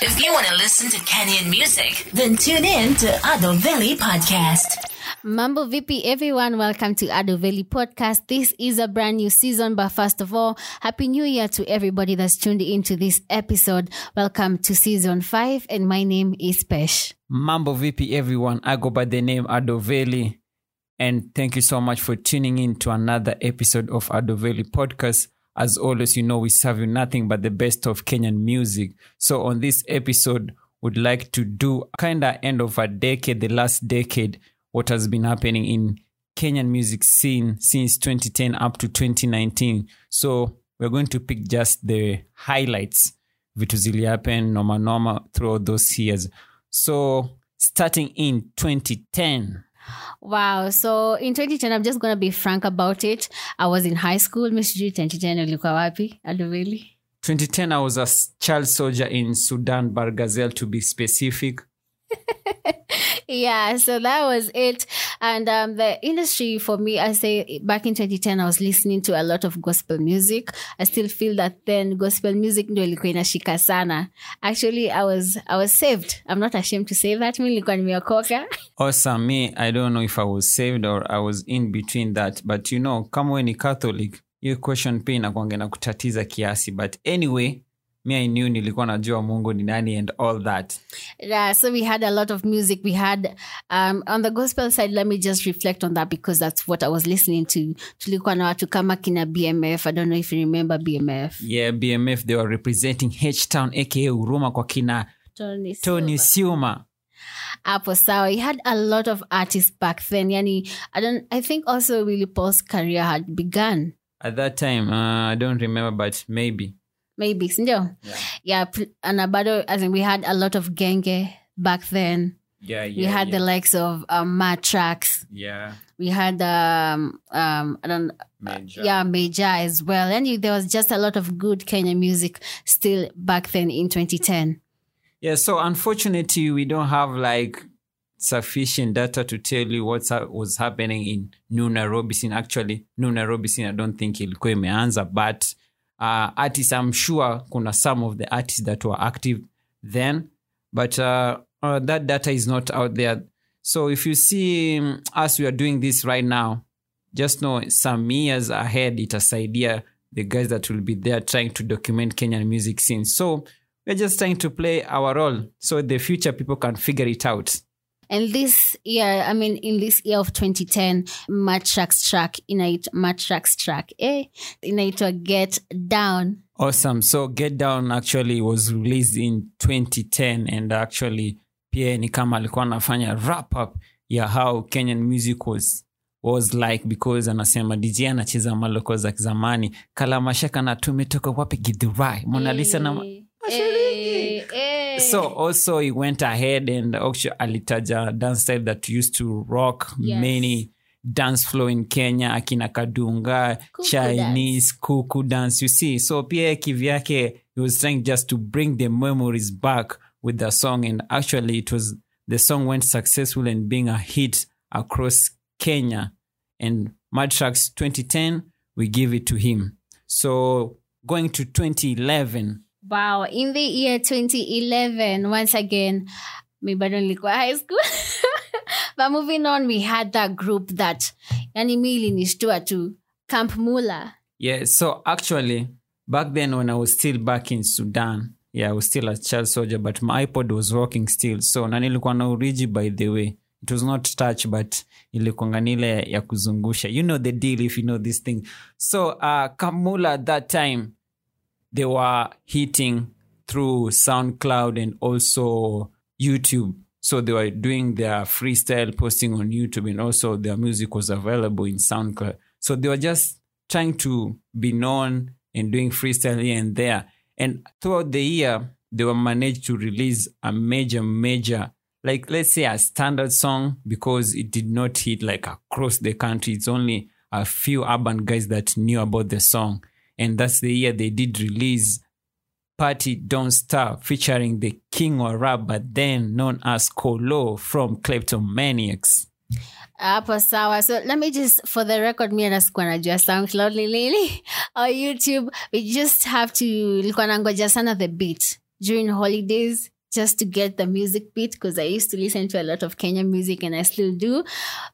If you want to listen to Kenyan music, then tune in to Ado Valley Podcast. Mambo VP, everyone. Welcome to Ado Valley Podcast. This is a brand new season, but first of all, Happy New Year to everybody that's tuned into this episode. Welcome to season five, and my name is Pesh. Mambo VP, everyone. I go by the name Adoveli. And thank you so much for tuning in to another episode of Adoveli Podcast. As always, you know, we serve you nothing but the best of Kenyan music. So on this episode, would like to do kind of end of a decade, the last decade, what has been happening in Kenyan music scene since 2010 up to 2019. So we're going to pick just the highlights, vitu zilihappen noma noma throughout those years. So starting in 2010, Wow. So in 2010, I'm just going to be frank about it. I was in high school. Miss G, 2010, ulikuwa wapi? Ado Valley? 2010, I was a child soldier in Sudan, Bargazel to be specific. yeah so that was it and um, the industry for me i say back in 2010 i was listening to a lot of gospel music i still feel that then gospel music ndio sana actually i was i was saved i'm not ashamed to say that mi nilikuwa nimeokoka Also, me, I don't know if I was saved or I was in between that. But you know, kama we ni Catholic, hiyo question pia inakuanga na kutatiza kiasi. But anyway, me I knew nilikuwa najua Mungu ni nani and all that. yeah so we had a lot of music. We had um, on the gospel side let me just reflect on that because that's what i was listening to. Tulikuwa na watu kama kina bmf i don't know if you remember bmf Yeah, BMF, they were representing H-Town aka Huruma kwa kina Tony Tony Siuma. hapo sawa. He had a lot of artists back then. Yani i don't i think also willie paul's career had begun. At that time, uh, I don't remember, but maybe. Maybe sindio yeah, pl- and bado as in we had a lot of genge back then Yeah, yeah. we had the likes of um, mad tracks yeah. we had um um i don't Major. yeah major as well and you- there was just a lot of good kenya music still back then in 2010 Yeah, so unfortunately, we don't have like sufficient data to tell you what was happening in New Nairobi scene. Actually, New Nairobi scene, I don't think ilikuwa imeanza, but uh, artists, I'm sure kuna some of the artists that were active then, but uh, uh, that data is not out there. So if you see um, us, we are doing this right now, just know some years ahead, itasaidia the guys that will be there trying to document Kenyan music scene. So we're just trying to play our role so the future people can figure it out. And this year, I mean, in this year of 2010, Matrax track, inait Matrax track, eh, inaitwa Get Down. Awesome. So Get Down actually was released in 2010 and actually pia ni kama alikuwa anafanya wrap up ya how Kenyan music was was like because anasema DJ anacheza maloko za kizamani kalamashaka na tumetoka wapi githurai Mona Lisa na Eh, eh. So also he went ahead and actually alitaja dance style that used to rock Yes. many dance floor in kenya akina kadunga Kuku chinese kuku dance you see. So pia kivyake he was trying just to bring the memories back with the song and actually it was the song went successful and being a hit across kenya. And mad tracks 2010 we give it to him. So going to 2011 Wow. In the year 2011, once again, mi bado nilikuwa high school. but moving on, we had that group that, yani mi ilinishtua tu, Camp Mula. Yeah, so actually, back then when I was still back in Sudan, yeah, I was still a child soldier, but my iPod was working still. So na nilikuwa na uriji by the way. It was not touch, but ilikuanga nile ya kuzungusha. You know the deal if you know this thing. So uh, Camp Mula at that time, they were hitting through SoundCloud and also YouTube. So they were doing their freestyle posting on YouTube and also their music was available in SoundCloud. So they were just trying to be known and doing freestyle here and there. And throughout the year, they were managed to release a major, major, like let's say a standard song because it did not hit like across the country. It's only a few urban guys that knew about the song. And that's the year they did release Party Don't Stop featuring the king of rap, but then known as Collo from Kleptomaniax. hapo sawa so let me just for the record me mi anasikuwa najua soundcloud ni lili or youtube we just have to likuwa nangoja sana the beat during holidays just to get the music beat because I used to listen to a lot of Kenyan music and I still do.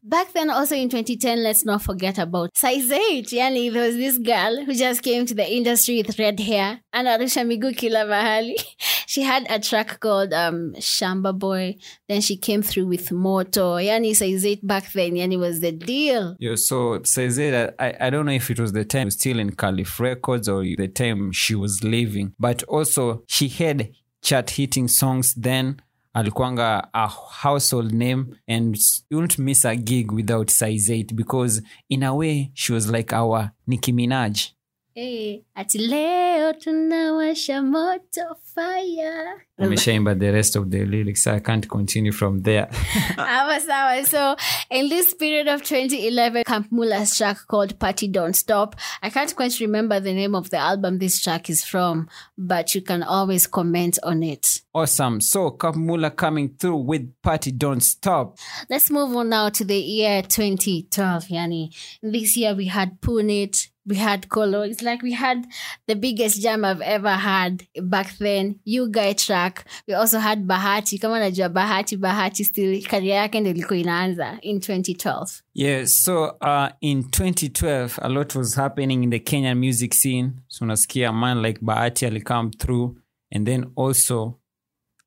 Back then, also in 2010, let's not forget about size 8. Yani, there was this girl who just came to the industry with red hair and Arusha Migu Kila she had a track called um, Shamba Boy. Then she came through with Moto. Yani, size 8 back then, Yani was the deal. Yeah, so says it. I, I don't know if it was the time still in Calif Records or the time she was leaving, but also she had chart hitting songs then. Alikuanga a household name, and you wouldn't miss a gig without size 8 because, in a way, she was like our Nicki Minaj. Hey, ati leo tunawasha moto fire. Umeshaimba the rest of the lyrics, I can't continue from there. Sawa, sawa. So, in this period of 2011, Camp Mula's track called Party Don't Stop. I can't quite remember the name of the album this track is from, but you can always comment on it. awesome. So, Camp Mula coming through with Party Don't Stop. Let's move on now to the year 2012. Yani, this year we had P Unit, we had Colo. It's like we had the biggest jam I've ever had back then. You guy track. We also had Bahati. Kama najua Bahati, Bahati still career yake ndio ilikuwa inaanza in 2012. Yeah, so uh, in 2012, a lot was happening in the Kenyan music scene. So unasikia a man like Bahati alicome through, and then also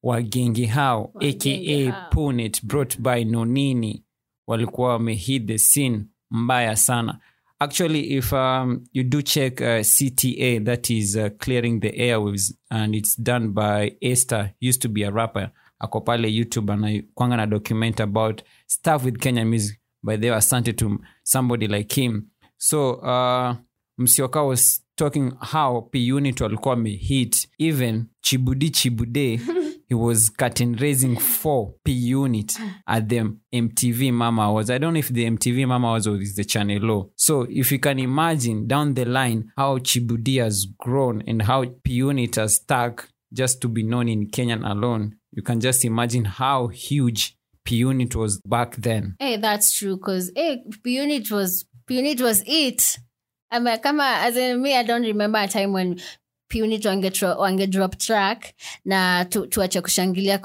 Wagenge Hao, aka Hao. Punet, brought by Nonini, walikuwa wamehit the scene mbaya sana. Actually, if um, you do check uh, CTA, that is uh, clearing the airwaves, and it's done by Esther, used to be a rapper, ako pale YouTube anakwanga na document about stuff with Kenyan music, but they were sent to somebody like him. So uh, Msioka was talking how P Unit walikuwa wamehit even Chibudi Chibude he was cutting raising four P Unit at the MTV Mama Awards. I don't know if the MTV Mama Awards or is the Channel O. So if you can imagine down the line how Chibudi has grown and how P Unit has stuck just to be known in Kenyan alone, you can just imagine how huge P Unit was back then. Hey, that's true because hey, eh, Unit was P unit was it. I mean, kama as in me, I don't remember a time when Unit wange, drop track na tu, tuache kushangilia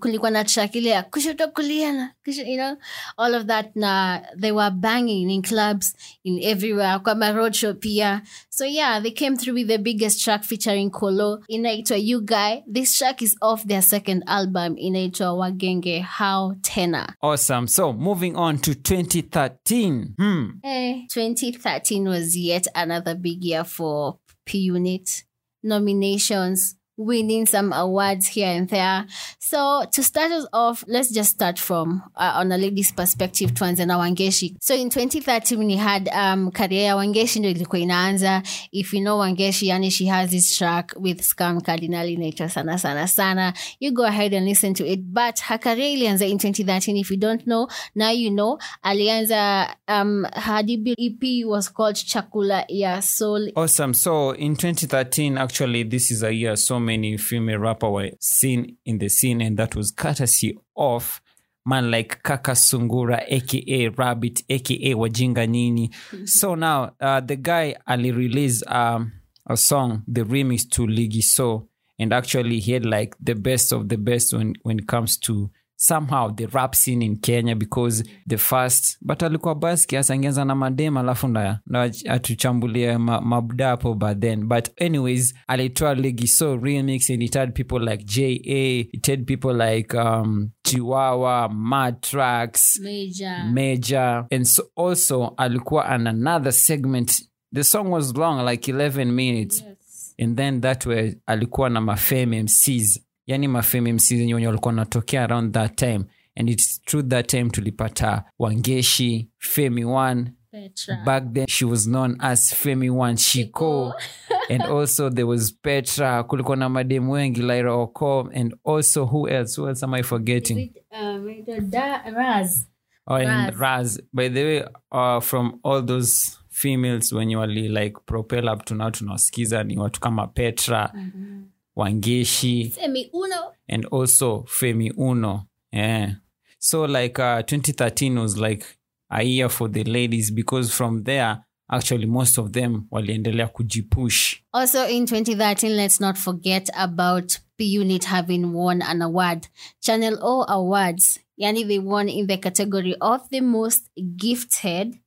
kulikuwa na track ile ya kushoto kulia na you know all of that na they were banging in clubs in everywhere kwa road show pia so yeah they came through with the biggest track featuring Collo inaitwa You Guy this track is off their second album inaitwa Wagenge How Tena Awesome. So moving on to 2013. Hmm. Eh, 2013 was yet another big year for P Unit. Nominations, winning some awards here and there. So to start us off, let's just start from uh, on a lady's perspective tuanze na Wangechi. So in 2013 we had um career ya Wangechi ndio ilikuwa inaanza. If you know Wangechi, yani she has this track with Scam Cardinal inaitwa sana sana sana. You go ahead and listen to it. But her career in 2013. If you don't know, now you know. Alianza um her debut EP was called Chakula ya Soul. Awesome. So in 2013, actually, this is a year so many female rappers were seen in the scene, and that was courtesy of man like Kaka Sungura, aka Rabbit, aka Wajinga Nini. so now uh, the guy Ali released um, a song, the remix to Ligi So, and actually he had like the best of the best when when it comes to somehow the rap scene in kenya because the first but alikuwa bas kiasi angeanza na madem alafu nda nda atuchambulie ma, mabda hapo but then. But anyways alitoa legiso remix and it had people like ja it had people like um chiwawa matrax Major. major. And so also alikuwa on another segment. The song was long like 11 minutes. And then that way alikuwa na mafame mcs yani mafame mcs wenye walikuwa wanatokea around that time and its through that time tulipata wangechi femi one Petra. back then she was known as femi one shiko and also there was petra kulikuwa na mademu wengi lyra aoko and also who else who else am i forgetting Um, da- Raz. Oh, and Raz. Raz. By the way, uh, from all those females when you wali like propel up to now tunawasikiza ni watu kama Petra, Wangeshi, Femi Uno. and also Femi Uno. Yeah. So like uh, 2013 was like a year for the ladies because from there, actually most of them waliendelea kujipush. Also in 2013, let's not forget about P Unit having won an award. Channel O Awards, yani they won in the category of the most gifted.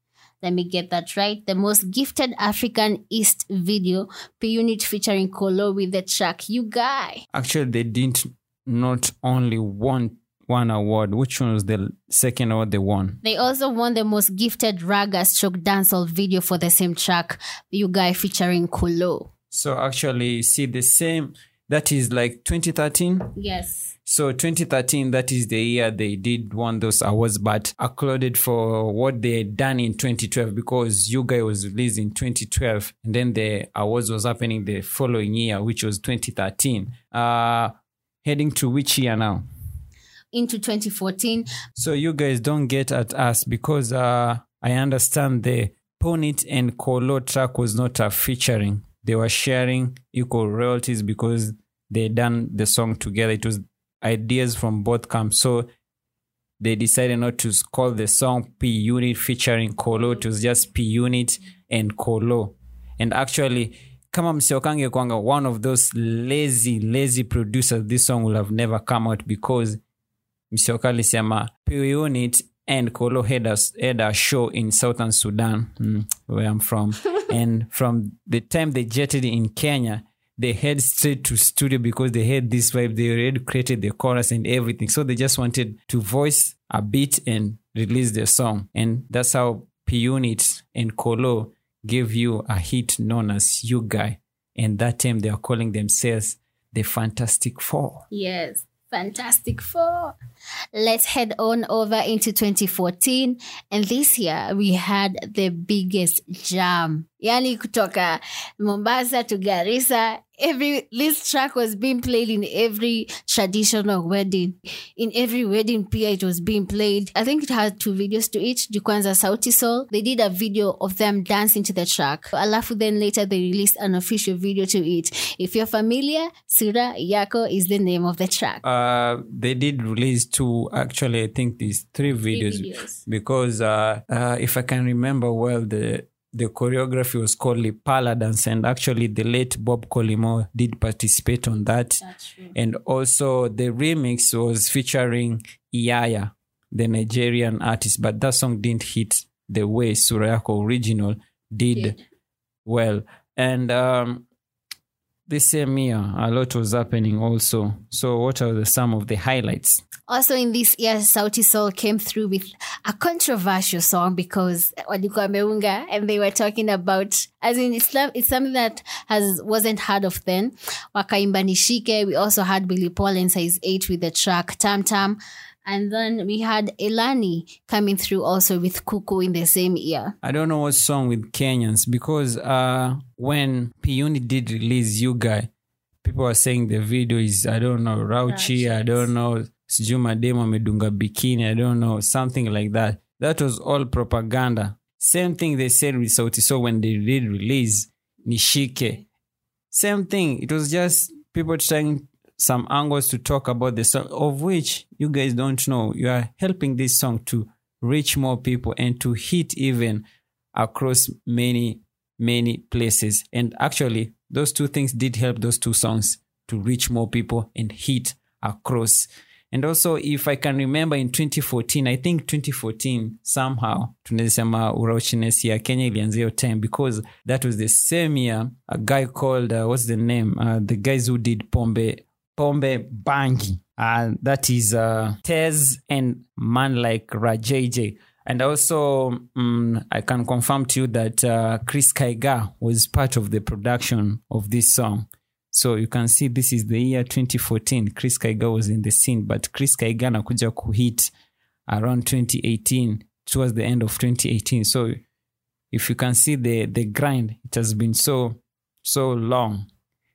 Let me get that right. The most gifted African East video, P Unit featuring Collo with the track You Guy. Actually, they didn't not only won one award. Which one was the second award they won? They also won the most gifted raga stroke dancehall video for the same track, You Guy featuring Collo. So actually, see the same. That is like 2013. Yes. So 2013, that is the year they did won those awards, but accorded for what they had done in 2012 because You Guy was released in 2012, and then the awards was happening the following year, which was 2013. Uh, heading to which year now? Into 2014, So you guys don't get at us because uh, I understand the P Unit and Collo track was not a featuring. They were sharing equal royalties because they done the song together. It was ideas from both camps. So they decided not to call the song P Unit featuring Collo. It was just P Unit and Collo. And actually, kama msiokange kwanga one of those lazy lazy producers this song will have never come out because msioka alisema P Unit and Collo had a, had a show in southern Sudan mm, where I'm from and from the time they jetted in Kenya they head straight to studio because they had this vibe they already created the chorus and everything so they just wanted to voice a beat and release their song and that's how P Unit and Collo gave you a hit known as You Guy and that time they are calling themselves the Fantastic Four Yes, Fantastic Four. Let's head on over into 2014. And this year we had the biggest jam. Yani kutoka Mombasa to Garissa. Every this track was being played in every traditional wedding. In every wedding pia it was being played. I think it had two videos to each. Jukwanza Sauti Sol. They did a video of them dancing to the track. Alafu then later they released an official video to it. If you're familiar, Sura Yako is the name of the track. uh, they did release two actually i think these three videos, three videos. because uh, uh, if i can remember well the the choreography was called Lipala dance and actually the late bob collymore did participate on that. And also the remix was featuring Iyanya the nigerian artist but that song didn't hit the way surayako original did Did. well. And um this same year uh, a lot was happening also so what are the some of the highlights Also in this year, Sauti Sol came through with a controversial song because walikuwa wameunga and they were talking about as in some- it's something that has wasn't heard of then. We also had Willy Paul and Size 8 with the track Tam Tam. And then we had Elani coming through also with Kuku in the same year. I don't know what song with Kenyans because uh, when P-Unit did release You Guy, people are saying the video is, I don't know, Rauchi, I don't know, sijui mademo amedunga bikini, I don't know, something like that. That was all propaganda. Same thing they said with Sauti Sol when they did release Nishike. Same thing. It was just people trying some angles to talk about the song, of which you guys don't know. You are helping this song to reach more people and to hit even across many, many places. And actually, those two things did help those two songs to reach more people and hit across. And also, if I can remember in 2014, I think 2014 somehow tunasema urauchiness ya Kenya ilianzia time because that was the same year a guy called uh, what's the name uh, the guys who did Pombe Pombe Bangi. Uh, that is uh, Tez and man like Rajeje. And also mm, I can confirm to you that uh, Chris Kaiga was part of the production of this song. So you can see this is the year 2014 chris kaiga was in the scene but chris kaiga anakuja kuhit around 2018 towards the end of 2018 so if you can see the the grind it has been so so long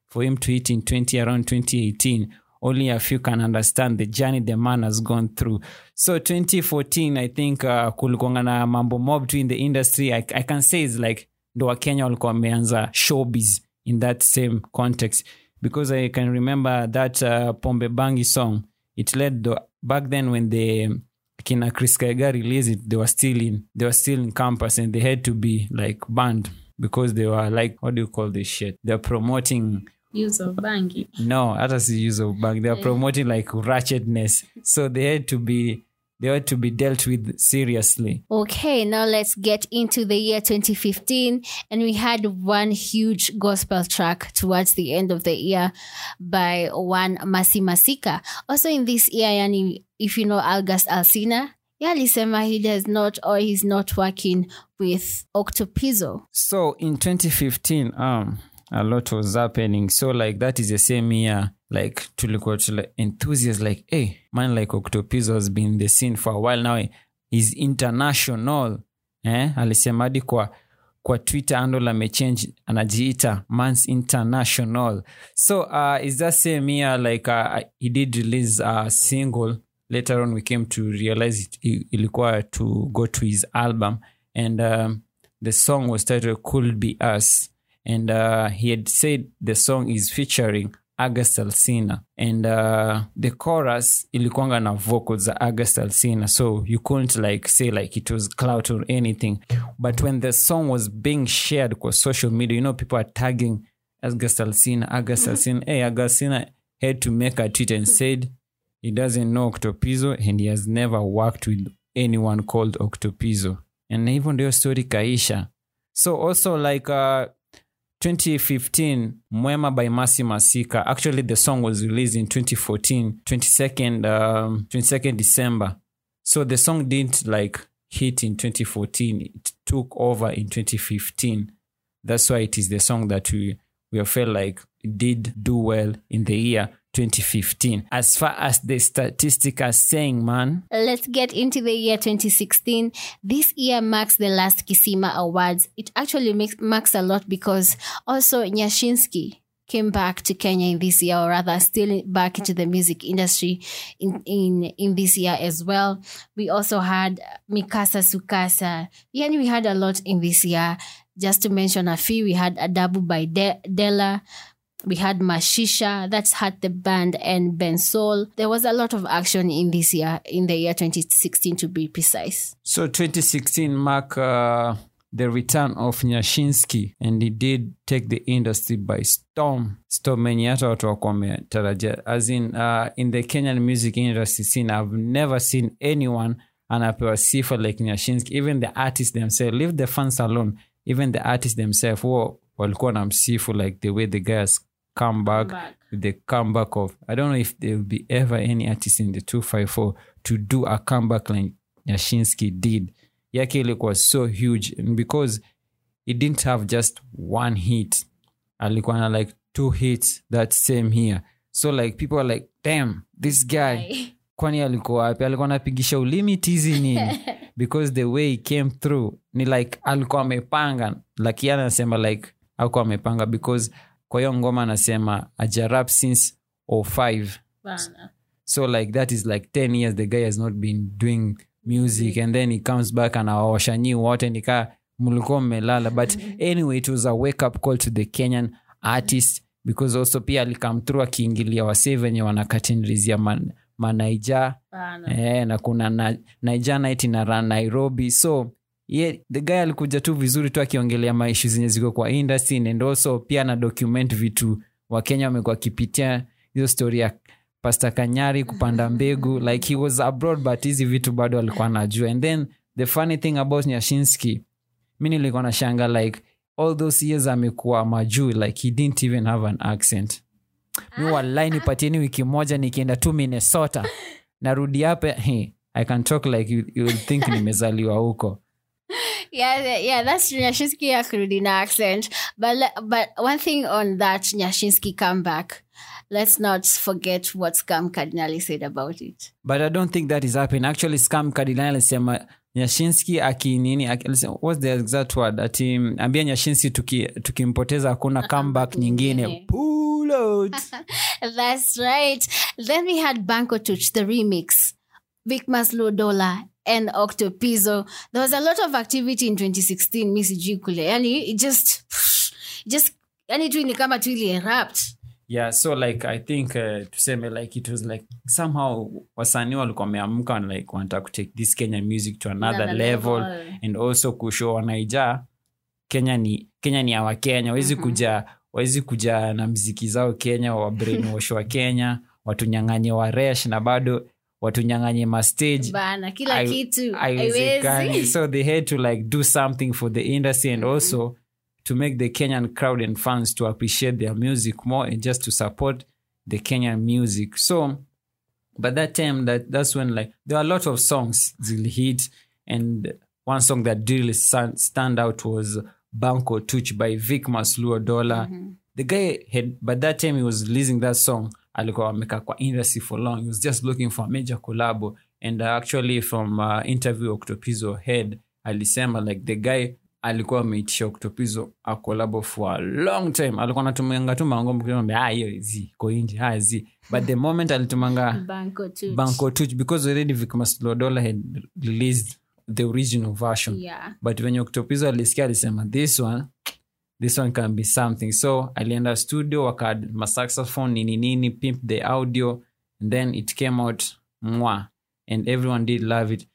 for him to hit in 20 around 2018 only a few can understand the journey the man has gone through so 2014 i think uh, kulikuanga na mambo mob tu in the industry I, i can say is like ndo wakenya walikuwa wameanza showbiz in that same context because I can remember that uh, Pombe Bangi song. It led the back then when the Kina Chris Kaiga released it, they were still in they were still in campus and they had to be like banned because they were like what do you call this shit? They're promoting use of bangi no hata si use of bank they are promoting like ratchetness so they had to be they had to be dealt with seriously Okay, now let's get into the year 2015. And we had one huge gospel track towards the end of the year by one Mercy Masika. Also in this year, yani, if you know August Alsina, yeah, alisema he does not or he's not working with Octopizzo. so in 2015 um a lot was happening. So like that is the same year like to tulikuwa tule enthusiasts like hey man like octopizzo has been the scene for a while now. Is international. Eh alisema hadi kwa kwa twitter handle amechange anajiita mans international. So uh is that same year like uh, he did release a single. Later on we came to realize it, ilikuwa to go to his album. And um, the song was titled could be us and uh, he had said the song is featuring August Alsina. And uh, the chorus ilikuanga na vocals za August Alsina. So you couldn't like say like it was clout or anything. But when the song was being shared kwa social media you know people are tagging August Alsina August Alsina hey August Alsina had to make a tweet and said he doesn't know Octopizzo and he has never worked with anyone called Octopizzo and hivyo ndio story kaisha. So also like uh 2015 mwema by mercy masika. Actually the song was released in 2014 22nd um, 22nd december. So the song didn't like hit in 2014 it took over in 2015 that's why it is the song that we we felt like did do well in the year 2015 as far as the statistic are saying man Let's get into the year 2016. This year marks the last Kisima Awards. It actually makes, marks a lot because also Nyashinski came back to Kenya in this year, or rather, still back into the music industry in, in, in this year as well. We also had Mikasa Sukasa. Yeah, we had a lot in this year. Just to mention a few, we had Adabu by De- Della. We had Mashisha, that's had the Band, and Bensoul. There was a lot of action in this year, in the year 2016 to be precise. So 2016 mark uh, the return of Nyashinski and he did take the industry by storm. Storm many hata. As in, uh, in the Kenyan music industry scene, I've never seen anyone anapewa sifa like Nyashinski. Even the artists themselves, leave the fans alone. Even the artists themselves, who walikuwa na msifu like the way the guys come back, with the comeback of I don't know if there will be ever any artist in the 254 to do a comeback like Yashinsky did. Yake ilikuwa so huge and because he didn't have just one hit. Alikuwa na like two hits that same year. So like people are like, damn, this guy kwani alikuwa wapi? Alikuwa anapigisha ulimi tizi nini? because the way he came through ni like alikuwa amepanga like yeye anasema like alikuwa amepanga because kwa hiyo ngoma anasema ajarap since 05 so like that is like 10 years the guy has not been doing music and then he comes back anawaosha nyii wote nikaa mlikuwa mmelala. But anyway it was a wake up call to the kenyan artist because also pia alikam through akiingilia wasee venye wanakatinrizia man, manaija. Eh, na kuna na, naija night na ran nairobi. So yeah, the guy alikuja tu vizuri tu akiongelea maishu zenye ziko kwa industry and also pia na document vitu wakenya wamekuwa wakipitia hizo story ya pasta kanyari kupanda mbegu like he was abroad but hizi vitu bado alikuwa anajua. And then the funny thing about nyashinski mi nilikuwa na shanga like all those years amekuwa majuu like he didn't even have an accent. Mi walai nipatieni wiki moja nikienda tu minnesota. Narudi hapa hey, i can talk like you, you think nimezaliwa huko Yeah, yeah, that's Nyashinski akurudi na accent. But but one thing on that Nyashinski comeback, let's not forget what Scam Cardinali said about it. but i don't think that is happening actually scam kadilani alisema nyashinski akinini aki- what's the exact word ati mm, ambia nyashinski tuki- tukimpoteza hakuna comeback nyingine Pull out. That's right. Then we had Banco Tuch, the remix, Vic Maslow Dollar and octopizo. There was a lot of activity in 2016, Miss kule. Yani, it just, just, yani tu ni kama tu ili erupt. yeah so like i think uh, tuseme like it was like somehow wasanii walikuwa wameamka like wanataka kutake this kenyan music to another, Another level, level. and also kushow wanaija. Kenya ni kenya ni awa kenya. Wezi kuja wawezi kuja na mziki zao kenya wabrainwash wa kenya watunyang'anye waresh na bado watunyang'anye mastage bana kila Hai- kitu. haiwezekani. haiwezi. So they had to like do something for the industry and mm-hmm. also to make the kenyan crowd and fans to appreciate their music more and just to support the kenyan music. So but that time that that's when like there are a lot of songs zili hit. And one song that really stand, stand out was banco tuch by vic masluo dollar. Mm-hmm. The guy had by that time he was releasing that song alikuwa ameka kwa industry for long. He was just looking for a major collabo and uh, actually from uh, interview octopizo head alisema like the guy alikuwa ameitisha octopizo a collabo for a long time. Alikuwa anatumanga tu mangombo kiambia ah hiyo zi ko inje ah zi. But the moment alitumanga banko tuch because already vicmaslodola had released the original version. Yeah. But venye octopizo alisikia alisema this one this one can be something. So alienda studio wakad masaxophone nini nini pimp the audio and then it came out mwa and everyone did love it.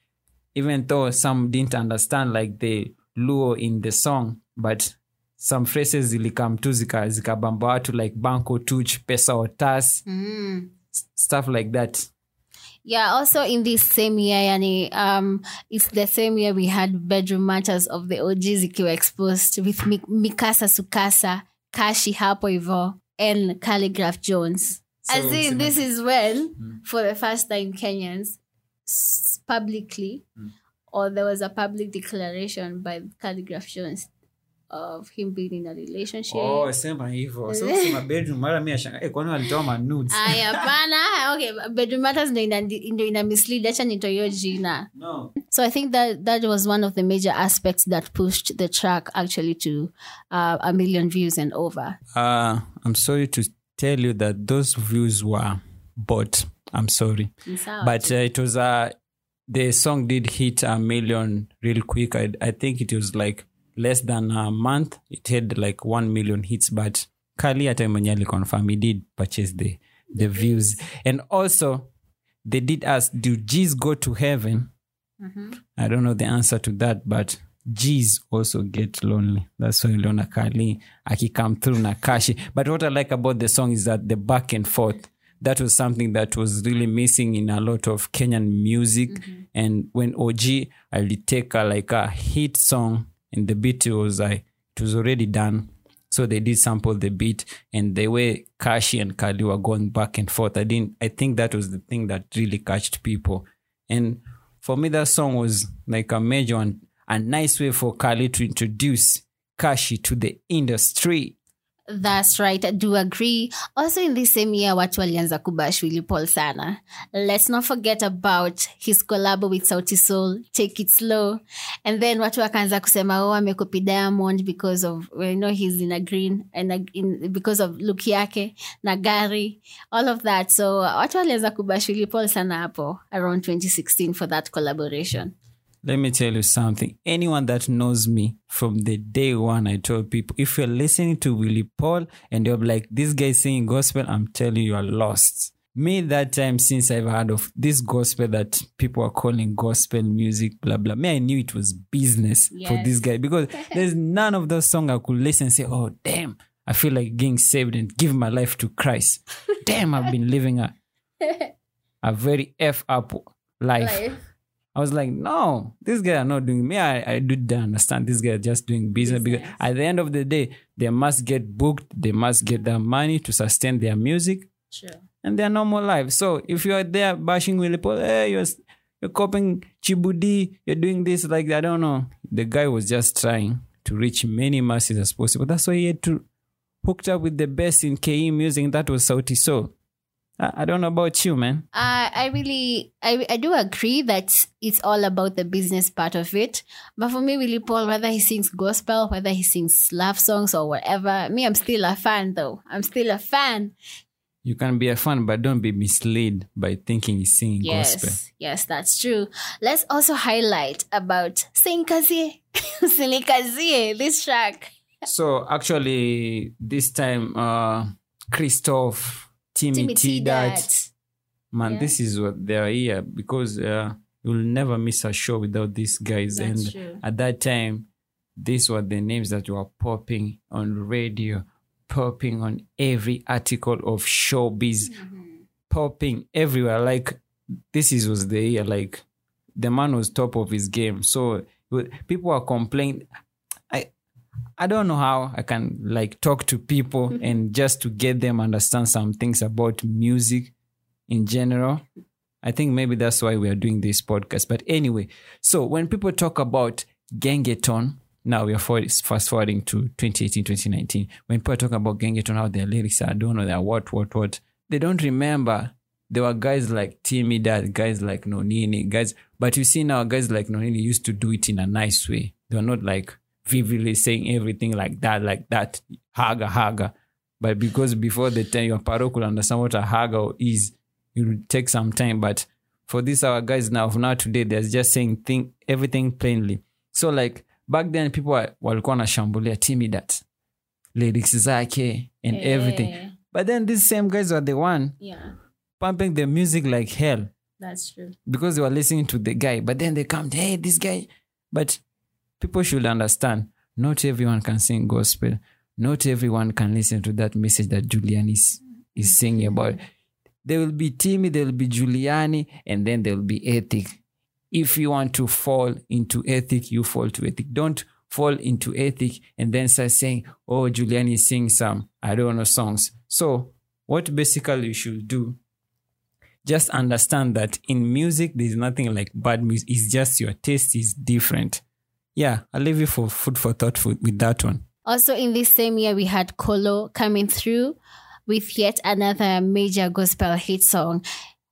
Even though some didn't understand like the luo in the song but some phrases zilikam tu zika- zikabamba watu like banco tuch pesa otas mm. stuff like that Yeah, also in this same year, yani, um, it's the same year we had bedroom matters of the OGs ikiwa exposed with Mi- Mikasa Sukasa, Kashi hapo hivo, and Khaligraph Jones. So, As in, this is when, for the first time, Kenyans publicly, or there was a public declaration by Khaligraph Jones of him being in a relationship. oh sema hivo so sema bedroom mara mi ashanga eh, kwani walitoa manudes Aya, hapana. Okay, bedroom matters ndo ina, ndo ina mislead. Acha nitoe hiyo jina. no So I think that that was one of the major aspects that pushed the track actually to uh, a million views and over. uh, i'm sorry to tell you that those views were bought i'm sorry Ni but uh, it was uh, the song did hit a million real quick I, I think it was like less than a month it had like 1 million hits but kali hata mwenye aliconfirm he did purchase the, the views. and also they did ask do g's go to heaven? Mm-hmm. I don't know the answer to that but g's also get lonely. That's why uliona kali Aki come through Nakashi. but what i like about the song is that the back and forth that was something that was really missing in a lot of kenyan music. Mm-hmm. And when og i'll take a, like a hit song and the beat was like it was already done. So they did sample the beat and the way kashi and kali were going back and forth. I didn't i think that was the thing that really catched people. And for me that song was like a major and a nice way for kali to introduce kashi to the industry That's right. I do agree. Also in this same year, watu walianza kubash Willy Paul sana. Let's not forget about his collab with Sauti Sol, Take It Slow. And then watu wakaanza kusema, oh, amekopi Diamond because of, you know, he's in a green and a, in, because of look yake, na gari, all of that. So watu walianza kubash Willy Paul sana hapo around 2016 for that collaboration. Let me tell you something. Anyone that knows me from the day one, I told people, if you're listening to Willie Paul and you're like, this guy singing gospel, I'm telling you, you are lost. Me, that time, since I've heard of this gospel that people are calling gospel music, blah, blah, me, I knew it was business for this guy because there's none of those songs I could listen and say, oh, damn, I feel like getting saved and give my life to Christ. damn, I've been living a, a very F up life. I was like, no, these guys are not doing me. I, I did understand these guys are just doing business, because at the end of the day, they must get booked, they must get their money to sustain their music Sure. and their normal life. So if you are there bashing Willie Paul, hey, you're you're copying Chibudi, you're doing this like I don't know. The guy was just trying to reach many masses as possible. That's why he had to hooked up with the best in KE music, that was Sauti Sol. I, don't know about you, man. Uh, I really, I, I do agree that it's all about the business part of it. But for me, Willie Paul, whether he sings gospel, whether he sings love songs or whatever, me, I'm still a fan though. I'm still a fan. You can be a fan, but don't be misled by thinking he's singing Yes, gospel. yes, yes, that's true. Let's also highlight about Sing Kazie, Kazie, this track. So actually, this time, uh, Christoph, Timmy, T, that man, Yeah. this is what they are here because uh, you'll never miss a show without these guys. That's and true. at that time, these were the names that were popping on radio, popping on every article of showbiz, popping everywhere. Like this is was the year. Like the man was top of his game. So people are complaining. I don't know how I can like talk to people and just to get them understand some things about music in general. I think maybe that's why we are doing this podcast. But anyway, so when people talk about Gengetone, now we are fast forwarding to 2018, 2019. When people talk about Gengetone, how their lyrics are, I don't know, they're what, what, what. They don't remember there were guys like Timmy Dad, guys like Nonini, guys. But you see now, guys like Nonini used to do it in a nice way. They were not like vividly saying everything like that, like that, haga, haga. But because before the time your paro could understand what a haga is, it would take some time. But for these our guys now, of now today, they're just saying thing, everything plainly. So like back then, people were walikuwa wanashambulia Timmy Dad, lyrics zake and everything. But then these same guys were the one Yeah, pumping the music like hell that's true. because they were listening to the guy. But then they come, hey, this guy. But people should understand not everyone can sing gospel. Not everyone can listen to that message that Giuliani is, is singing about. There will be Timmy, there will be Giuliani, and then there will be ethic. If you want to fall into ethic, you fall to ethic. Don't fall into ethic and then start saying, oh, Giuliani is singing some, I don't know, songs. So, what basically you should do just understand that in music there's nothing like bad music it's just your taste is different yeah i'll leave you for food for thought with that one Also, in this same year, we had Collo coming through with yet another major gospel hit song.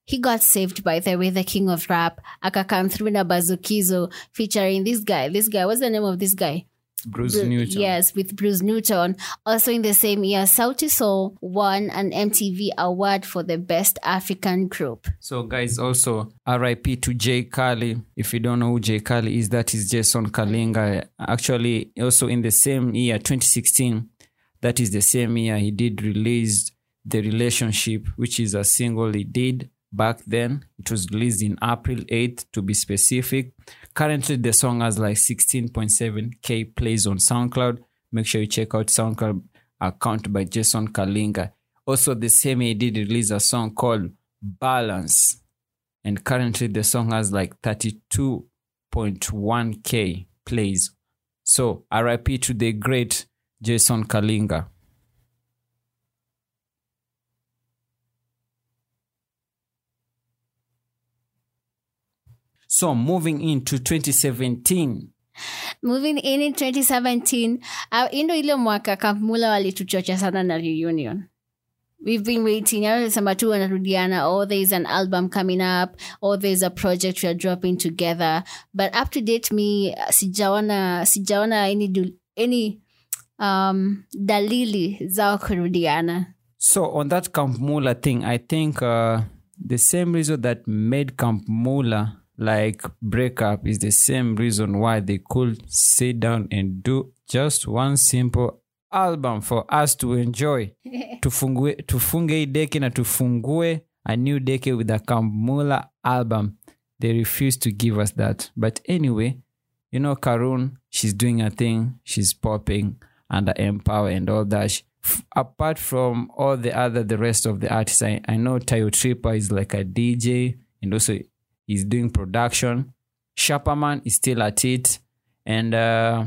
He got saved by the way, the king of rap. Aka through na Bazukizo featuring this guy. This guy, what's the name of this guy? Bruce Bru- newton Yes, with Bruce Newton. Also in the same year, Sauti Sol won an MTV award for the best African group. so guys also rip to jay Kali. if you don't know who jay Kali is that is jason kalinga actually also in the same year 2016 that is the same year he did release the relationship which is a single he did back then it was released in april 8th to be specific currently the song has like 16.7k plays on soundcloud. Make sure you check out soundcloud account by jason kalinga. Also the same he did release a song called balance. And currently the song has like 32.1k plays. So rip to the great jason kalinga so moving into 2017 moving in in 2017 uh, indo ile mwaka Camp Mula walituchocha sana na reunion. We've been waiting sema tu wanarudiana or there's an album coming up or there's a project weare dropping together. But up to date me sijaona sijaona any, any um, dalili zao kurudiana So on that Camp Mula thing, I think uh, the same reason that made Camp Mula like breakup is the same reason why they could sit down and do just one simple album for us to enjoy. tufungue, tufunge hii deke na tufungue a new deke with a Camp Mula album. They refused to give us that. But anyway, you know, Karun, she's doing her thing. She's popping under Empower and all that. She- f- apart from all the other, the rest of the artists, I, I know Taio Tripper is like a DJ and also he's doing production. Shappaman is still at it. And uh,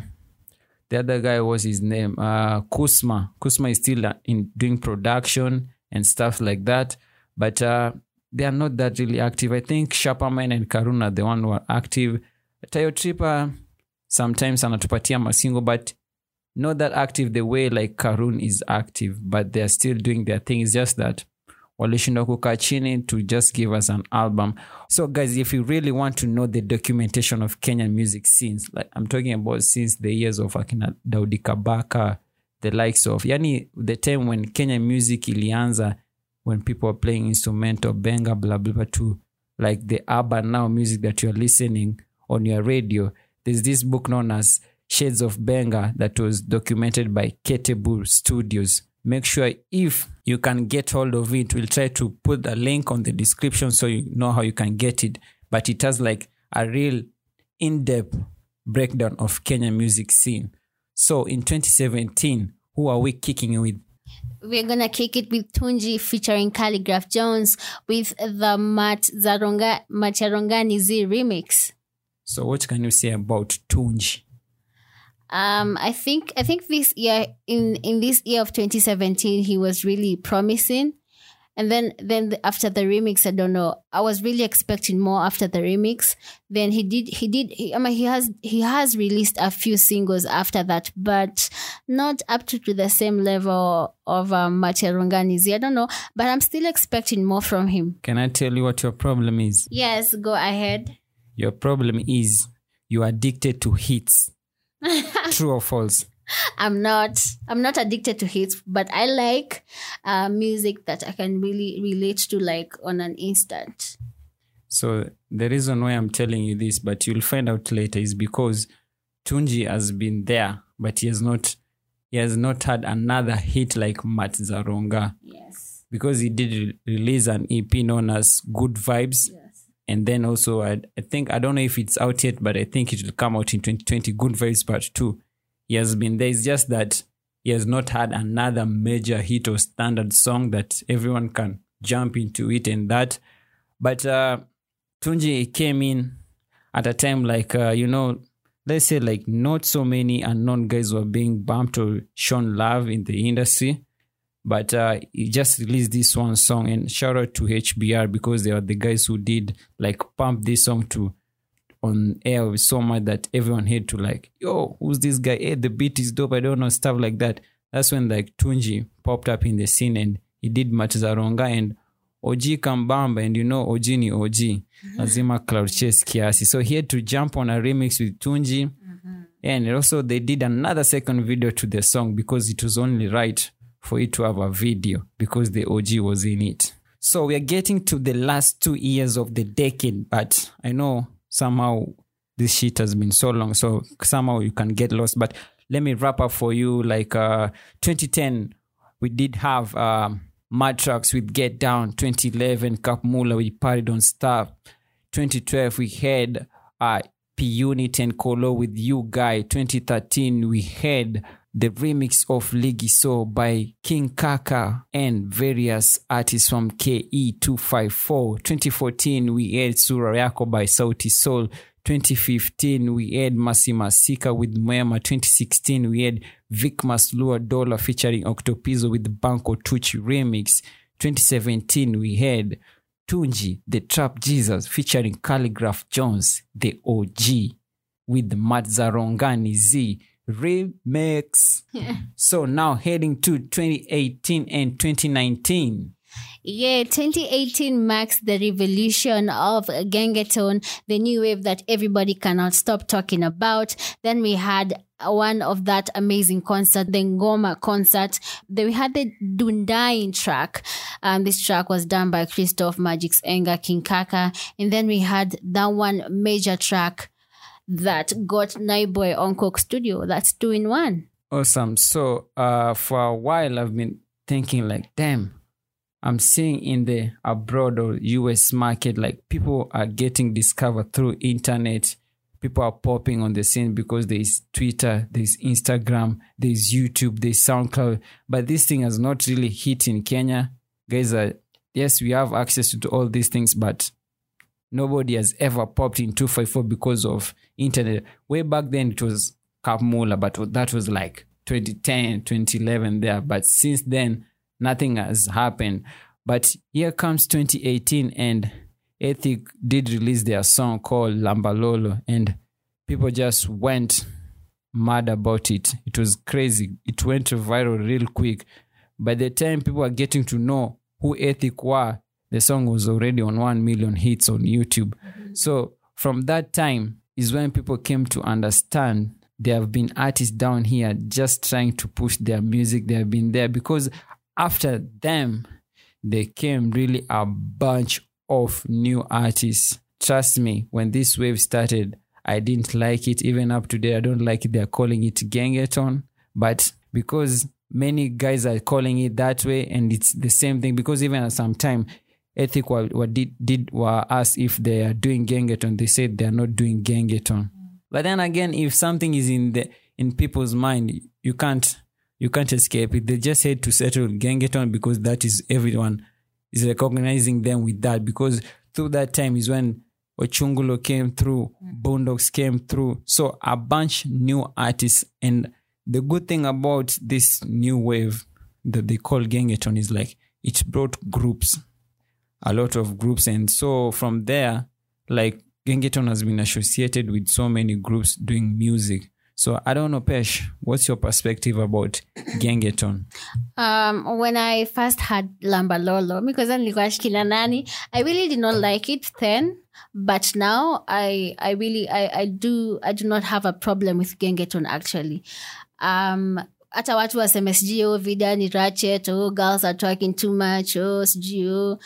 the other guy was his name, uh, Kusma. Kusma is still uh, in doing production and stuff like that. But uh, they are not that really active. I think Shappaman and Karun are the one who are active. Taio Tripper sometimes anatupatia masingo, but not that active the way like Karun is active, but they're still doing their thing. It's just that walishindwa kukaa chini to just give us an album. So guys, if you really want to know the documentation of Kenyan music scenes, like I'm talking about since the years of akina Daudi Kabaka, the likes of yani the time when Kenyan music ilianza, when people are playing instrumental, benga, blah blah blah to like the urban now music that you're listening on your radio. There's this book known as Shades of Benga that was documented by Ketebul Studios. Make sure if you can get hold of it, we'll try to put a link on the description so you know how you can get it. But it has like a real in-depth breakdown of Kenyan music scene. So in 2017, who are we kicking with? We're gonna kick it with Tunji featuring Khaligraph Jones with the Mat Zaronga Macharongani Z remix. So what can you say about Tunji? Um, I think I think this year in in this year of 2017 he was really promising, and then then the- after the remix I don't know I was really expecting more after the remix. Then he did he did he, I mean he has he has released a few singles after that, but not up to, to the same level of um, Macharunganizi. I don't know, but I'm still expecting more from him. Can I tell you what your problem is? Yes, go ahead. Your problem is you're addicted to hits. True or false? I'm not. I'm not addicted to hits, but I like uh, music that I can really relate to, like on an instant. So the reason why I'm telling you this, but you'll find out later, is because Tunji has been there, but he has not he has not had another hit like Mat Zaronga Yes. because he did re- release an EP known as Good Vibes. Yes. And then also, I, I think, I don't know if it's out yet, but I think it will come out in 2020. Good Vibes Part 2. He has been there. It's just that he has not had another major hit or standard song that everyone can jump into it and that. But uh, Tunji came in at a time like, uh, you know, let's say like not so many unknown guys were being bumped or shown love in the industry but uh, he just released this one song and shout out to HBR because they are the guys who did like pump this song to on air so much that everyone had to like, yo, who's this guy? Hey, the beat is dope. I don't know stuff like that. That's when like Tunji popped up in the scene and he did Machizaronga and OG Kambamba and you know OG ni OG. Lazima cloud chase kiasi. So he had to jump on a remix with Tunji. And also they did another second video to the song because it was only right for it to have a video because the OG was in it. So we are getting to the last two years of the decade, but I know somehow this shit has been so long, so somehow you can get lost. But let me wrap up for you. Like uh 2010, we did have um Mad Tracks with Get Down. 2011, Camp Mula, we partied on Star. 2012, we had uh P Unit and Collo with You Guy. 2013, we had the remix of Ligi So by King Kaka and various artists from KE254. 2014, we aired Sura Yako by Sauti Soul. 2015, we aired Masimasika with Mwema. 2016, we had Vic Maslua Dollar featuring Octopizo with Banco Tucci remix. 2017, we had Tunji, the Trap Jesus, featuring Calligraph Jones, the OG, with Matzarongani Z remix. So now heading to 2018 and 2019. Yeah, 2018 marks the revolution of Gengetone, the new wave that everybody cannot stop talking about. Then we had one of that amazing concert, the Ngoma concert. Then we had the Dundain track. Um, this track was done by Christoph Magic's Enga King Kaka. And then we had that one major track that got Naiboy on Coke Studio. That's two in one. Awesome. So uh, for a while, I've been thinking like, damn, I'm seeing in the abroad or US market, like people are getting discovered through internet. People are popping on the scene because there's Twitter, there's Instagram, there's YouTube, there's SoundCloud. But this thing has not really hit in Kenya. Guys are yes, we have access to all these things, but nobody has ever popped in 254 because of internet. Way back then it was Camp Mula, but that was like 2010, 2011 there. But since then, nothing has happened. But here comes 2018 and Ethic did release their song called Lambalolo and people just went mad about it. It was crazy. It went viral real quick. By the time people are getting to know who Ethic were, the song was already on 1 million hits on YouTube. So from that time is when people came to understand there have been artists down here just trying to push their music. They have been there because after them, there came really a bunch of new artists. Trust me, when this wave started, I didn't like it. Even up today, I don't like it. They're calling it Gengetone. But because many guys are calling it that way, and it's the same thing, because even at some time, Ethic were, were did, did were asked if they are doing Gengetone. They said they are not doing Gengetone. But then again, if something is in the in people's mind, you can't you can't escape it. They just had to settle Gengetone because that is everyone is recognizing them with that because through that time is when Ochungulo came through, mm. Boondocks came through. So a bunch new artists. And the good thing about this new wave that they call Gengetone is like it brought groups, a lot of groups. And so from there, like Gengetone has been associated with so many groups doing music. So I don't know, Pesh, what's your perspective about Gengetone? um, when I first had Lambalolo, because nilikuwa shikila nani, I really did not like it then. But now I I really I, I do I do not have a problem with Gengetone actually. Um hata watu waseme sijui oh, vida ni ratchet oh, girls are talking too much oh, sijui oh.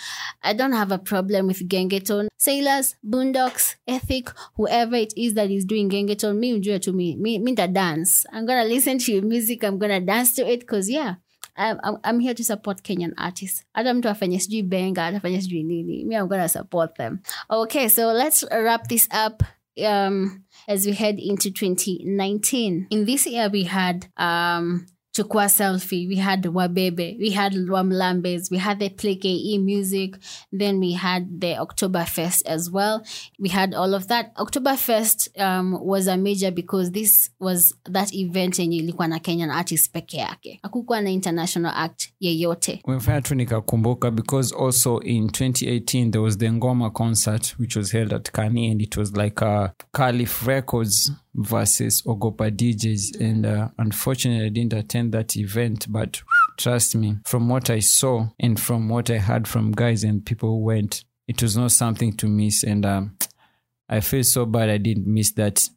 i don't have a problem with gengetone. Sailors boondocks ethic whoever it is that is doing gengetone mi ujue tu mi, mi, mi dance. I'm gonna listen to your music i'm gonna dance to it because yeah I'm, I'm, I'm here to support kenyan artists. Hata mtu afanye sijui benga atafanya sijui nini me i'm gonna support them. Okay so let's wrap this up. Um, as we head into 2019. In this year, we had um, Chukua Selfie, we had Wabebe, we had Wamlambez, we had the Play KE music, then we had the Oktoberfest as well. We had all of that. Oktoberfest um, was a major because this was that event yenye ilikuwa na Kenyan artists peke yake. Hakukuwa na international act yeyote. umefanya tu nikakumbuka because also in 2018 there was the ngoma concert which was held at kani and it was like uh, calif records versus ogopa djs and uh, unfortunately i didn't attend that event but trust me from what i saw and from what i heard from guys and people who went it was not something to miss. And um, i feel so bad i didn't miss that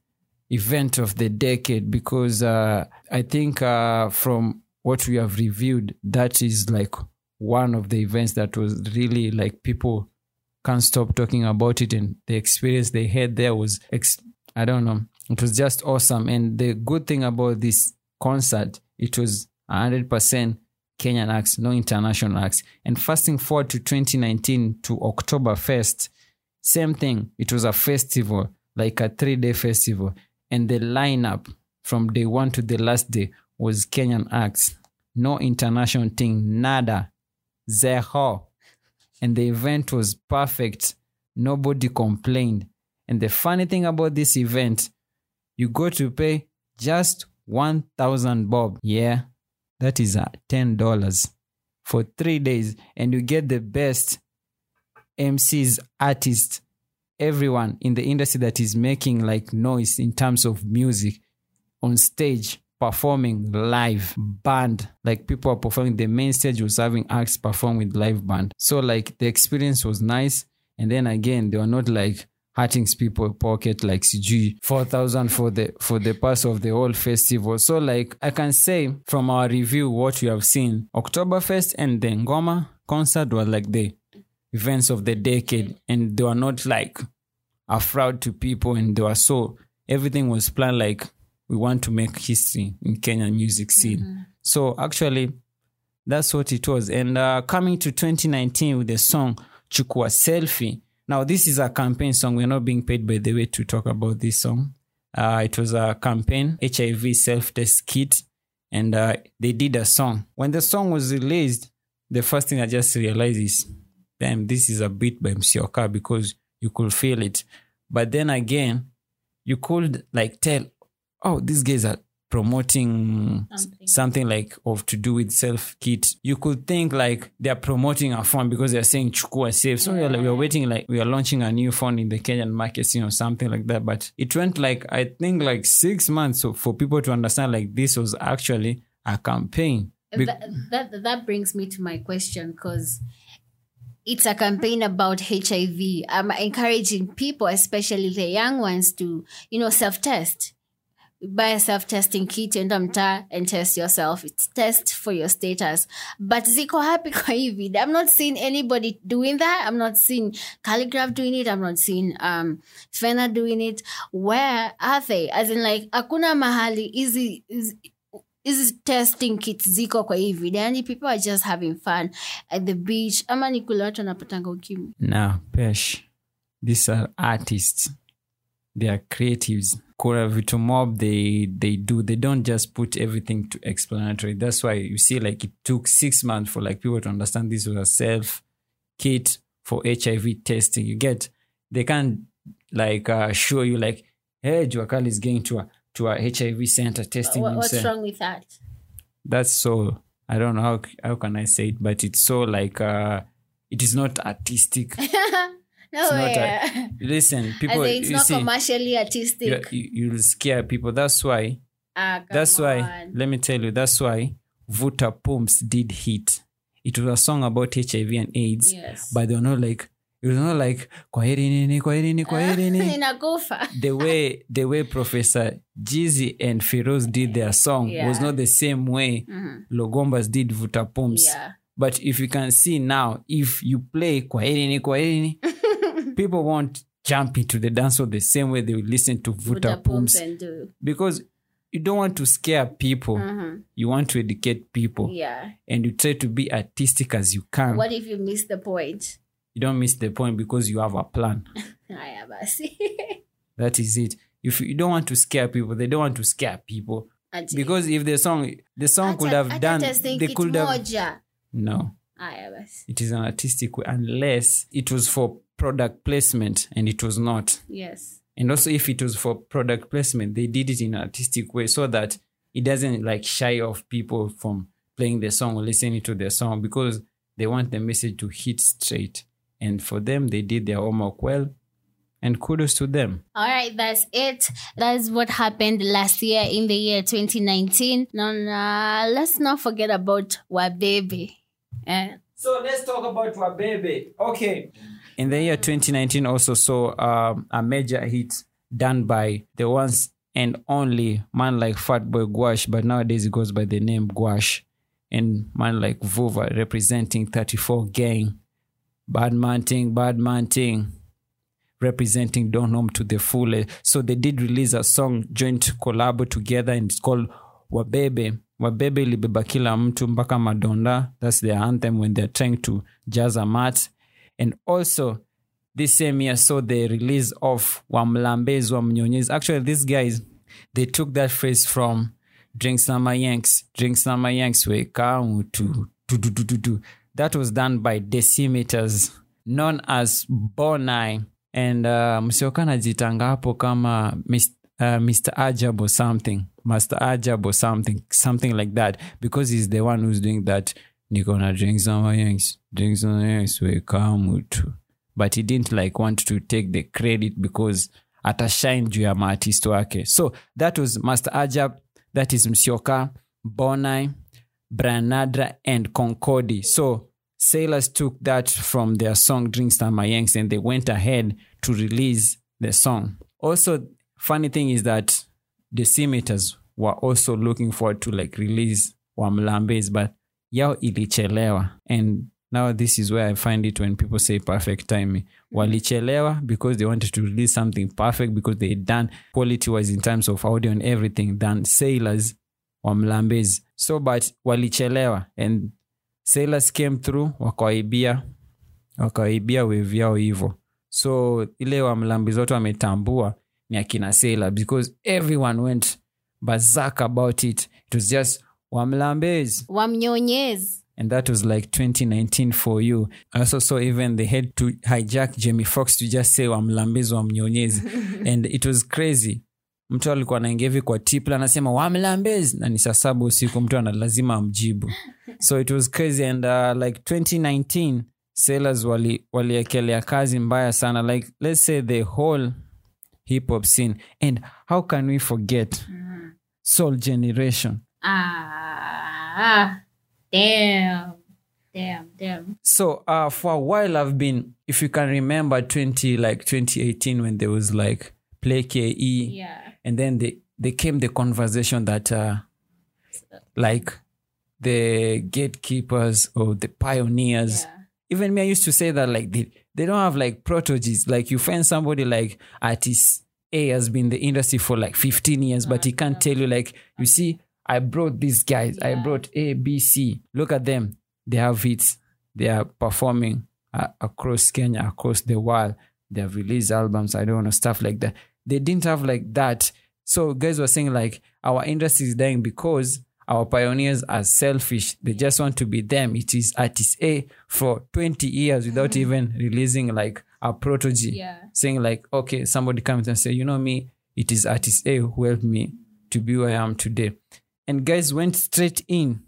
event of the decade because uh, I think uh, from what we have reviewed, that is like one of the events that was really like people can't stop talking about it, and the experience they had there was ex- I don't know, it was just awesome. And the good thing about this concert, it was hundred percent Kenyan acts, no international acts. And fasting forward to 2019 to Oktoberfest, same thing. It was a festival, like a three day festival. And the lineup from day one to the last day was Kenyan acts. No international thing, nada, zero. And the event was perfect. Nobody complained. And the funny thing about this event, you go to pay just 1,000 bob. Yeah, that is uh, $10 for three days. And you get the best MCs, artists, everyone in the industry that is making like noise in terms of music on stage performing live band like people are performing the main stage was having acts perform with live band so like the experience was nice and then again they were not like hurting people pocket like CG 4000 for the for the pass of the whole festival so like i can say from our review what you have seen oktoberfest and the ngoma concert were like the events of the decade and they were not like a fraud to people and they were so everything was planned like we want to make history in Kenyan music scene. So actually that's what it was. And uh, coming to 2019 with the song Chukua Selfie. Now this is a campaign song. We're not being paid by the way to talk about this song. Uh, it was a campaign, HIV self-test kit, and uh, they did a song. When the song was released, the first thing I just realized is, damn, this is a beat by Msioka because you could feel it. But then again, you could like tell, oh, these guys are promoting Something. something like of to do with self kit. You could think like they are promoting a phone because they're saying chukua safe. So we're, like, we're waiting like we are launching a new phone in the Kenyan market, you know, something like that. But it went like I think like six months so for people to understand like this was actually a campaign. Be- that, that that brings me to my question because it's a campaign about HIV. I'm encouraging people, especially the young ones, to you know self test. Buy a self testing kit and mtaa and test yourself. It's test for your status. But ziko happy kwa. I'm not seeing anybody doing that. I'm not seeing Khaligraph doing it. I'm not seeing um Fena doing it. Where are they? As in like hakuna mahali easy is hizi testing kits ziko kwa hii yani people are just having fun at the beach ama ni kule watu wanapatanga ukimwi Now, Pesh, these are artists. They are creatives kuna vitu mob they they do they don't just put everything to explanatory. That's why you see like it took six months for like people to understand this was a self kit for hiv testing. You get they can't like uh, show you like hey juakali is going to a to a hiv center testing What, what's himself. wrong with that? that's so i don't know how, how can i say it but it's so like uh it is not artistic No way. a- listen people it's you not see commercially artistic. you, you'll scare people that's why Ah, come that's why let me tell you that's why vuta pumps did hit it was a song about hiv and aids Yes. but they were not like it was not like kwaherini kwaherini kwaherini inakufa the way the way professor Jeezy and Feroz did their song Yeah. was not the same way Mhm. Longombas did vuta pumps yeah but if you can see now if you play kwaherini kwaherini people won't jump into the dance the same way they will listen to vuta, Vuta pumps pumps and do. because you don't want to scare people. Mhm. you want to educate people. Yeah. And you try to be artistic as you can. What if you miss the point? You don't miss the point because you have a plan. Haya basi that is it. If you don't want to scare people they don't want to scare people. Ati- because if the song the song could have acha done they could have moja. No. Haya basi it is an artistic way unless it was for product placement and it was not yes and also if it was for product placement they did it in an artistic way so that it doesn't like shy off people from playing the song or listening to the song because they want the message to hit straight and for them they did their homework well and kudos to them All right, that's it. That's what happened last year in the year 2019. Now, nah, let's not forget about Wabebe. Eh? So let's talk about Wabebe. Okay. In the year 2019, also saw um, a major hit done by the once and only man like Fatboy Gwash, but nowadays he goes by the name Gwash, and man like Vuva representing 34 Gang, Bad Man Ting, Bad Man Ting, representing Don Home to the full. So they did release a song joint collab together, and it's called Wabebe. Wabebe ilibeba kila mtu mpaka madonda. That's their anthem when they're trying to jazz a mat. And also, this same year saw the release of Wamlambez Wamnyonyez. Actually, these guys, they took that phrase from Drinks Nama Yanks. Drinks Nama Yanks weka to do do do do do. That was done by Decimeters, known as Bonai. And uh, msioka anajitanga hapo kama Mr. Ajab or something, Master Ajab or something, something like that, because he's the one who's doing that. Niko na drink some yanks, drink some yanks, we come to. But he didn't like want to take the credit because atashine juu ya maartist wake. So that was Master Ajab, that is Msioka, Bonai, Branadra, and Concordi. So Sailors took that from their song Drinks Time Yanks and they went ahead to release the song. Also, funny thing is that the Decimeters were also looking forward to like release Wamlambes, but yao ilichelewa. And now this is where I find it when people say perfect timing. Walichelewa because they wanted to release something perfect because they done quality wise in terms of audio and everything than Sailors Wamlambes. So, but walichelewa and Sailors came through wakawaibia wakawaibia wave yao hivo so ile wamlambezi watu wametambua ni akina Sailor because everyone went bazak about it it was just wamlambez Wamnyonyez. and that was like 2019 for you. I also saw even they had to hijack jamie foxx to just say wamlambezi wamnyonyezi. And it was crazy. Mtu alikuwa anaingia hivi kwa tipla anasema wamlambezi. Na ni saa saba usiku mtu ana lazima amjibu. So it was crazy. And uh, like 2019 sailors wali waliekelea kazi mbaya sana. Like let's say the whole hip hop scene. And how can we forget sol generation Ah, damn. Damn, damn. so uh for a while i've been if you can remember 20 like 2018 when there was like play ke Yeah. and then they they came the conversation that uh like the gatekeepers or the pioneers Yeah. even me i used to say that like they, they don't have like protoges like you find somebody like artist a has been in the industry for like 15 years but he can't tell you like you see i brought these guys i brought a b c look at them they have hits they are performing uh, across kenya across the world they have released albums i don't know stuff like that they didn't have like that. So guys were saying like our industry is dying because our pioneers are selfish. They just want to be them. It is artist A for 20 years without even releasing like a protege. Yeah. Saying like, okay, somebody comes and say, you know me, it is artist A who helped me to be where I am today. And guys went straight in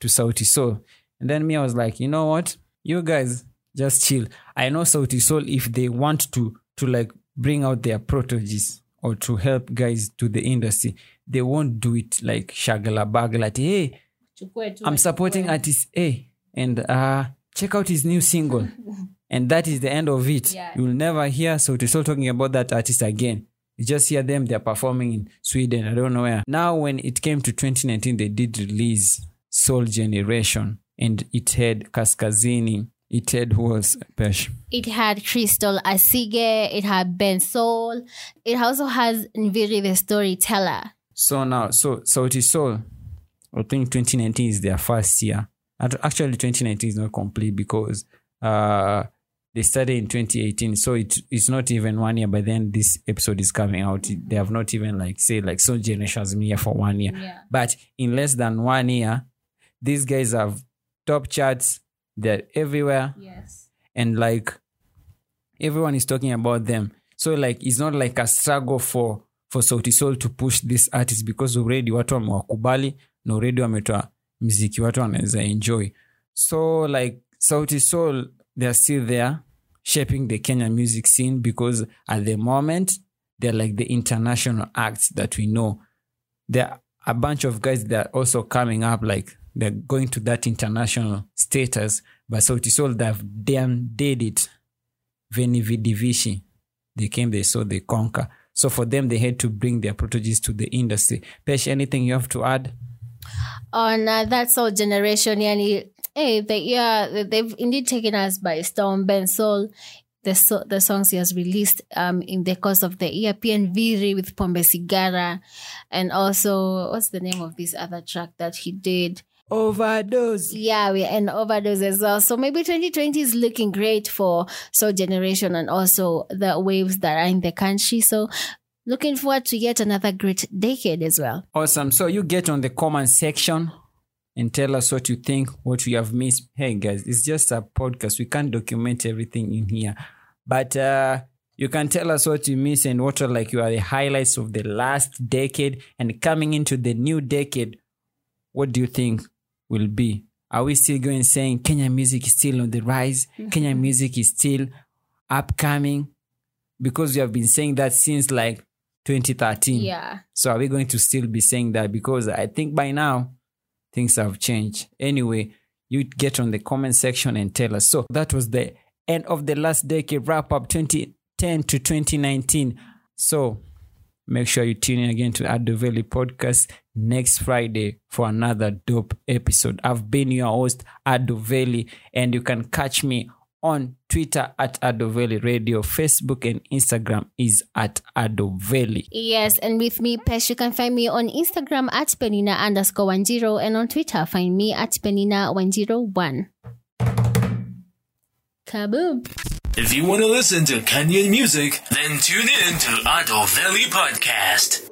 to Sauti Sol. And then me, I was like, you know what? You guys just chill. I know Sauti Sol, if they want to, to like bring out their proteges or to help guys to the industry, they won't do it like shagala bagala. Hey, I'm supporting artist A and uh check out his new single. and that is the end of it. Yeah. You'll never hear Sauti Sol talking about that artist again. You just hear them, they're performing in Sweden, I don't know where. Now, when it came to 2019, they did release Sol Generation and it had Kaskazini, it had who else? Pesh. It had Crystal Asige, it had Bensoul, it also has Nviiri the storyteller. So now, so so it is Soul, I think 2019 is their first year. Actually, 2019 is not complete because uh, they started in 2018. So it, it's not even one year. By then, this episode is coming out. They have not even like say like so generation has been here for one year. Yeah. But in less than one year, these guys have top charts. They're everywhere Yes. and like everyone is talking about them. So like it's not like a struggle for for Sauti Sol to push this artist because already watu wamewakubali na already wametoa mziki watu wanaweza enjoy. So like Sauti Sol they're still there shaping the Kenyan music scene because at the moment they're like the international acts that we know. There are a bunch of guys that are also coming up like they're going to that international status but Sauti Sol they've damn did it Veni Vidi. They came, they saw, they conquer. So for them, they had to bring their proteges to the industry. Pesh, anything you have to add? on uh, that sol generation yani hey they yeah they've indeed taken us by storm. Bensoul, the so, the songs he has released um in the course of the year Viri with pombe sigara and also what's the name of this other track that he did? Overdose. yeah we and overdose as well. So maybe 2020 is looking great for sol generation and also the waves that are in the country. So looking forward to yet another great decade as well. Awesome. So you get on the comment section and tell us what you think, what you have missed. Hey guys, it's just a podcast. We can't document everything in here. But uh you can tell us what you miss and what are like you are the highlights of the last decade and coming into the new decade. What do you think will be? Are we still going saying Kenya music is still on the rise? Kenya music is still upcoming? Because we have been saying that since like 2013. yeah So are we going to still be saying that? Because I think by now things have changed. Anyway, you get on the comment section and tell us. So that was the end of the last decade wrap up 2010 to 2019. So make sure you tune in again to Ado Valley podcast next Friday for another dope episode. I've been your host, Ado Valley, and you can catch me on Twitter at Ado Valley Radio, Facebook and Instagram is at Ado Valley. Yes, and with me, Pesh, you can find me on Instagram at Penina underscore one zero and on Twitter, find me at Penina one zero one. Kaboom. If you want to listen to Kenyan music, then tune in to Ado Valley Podcast.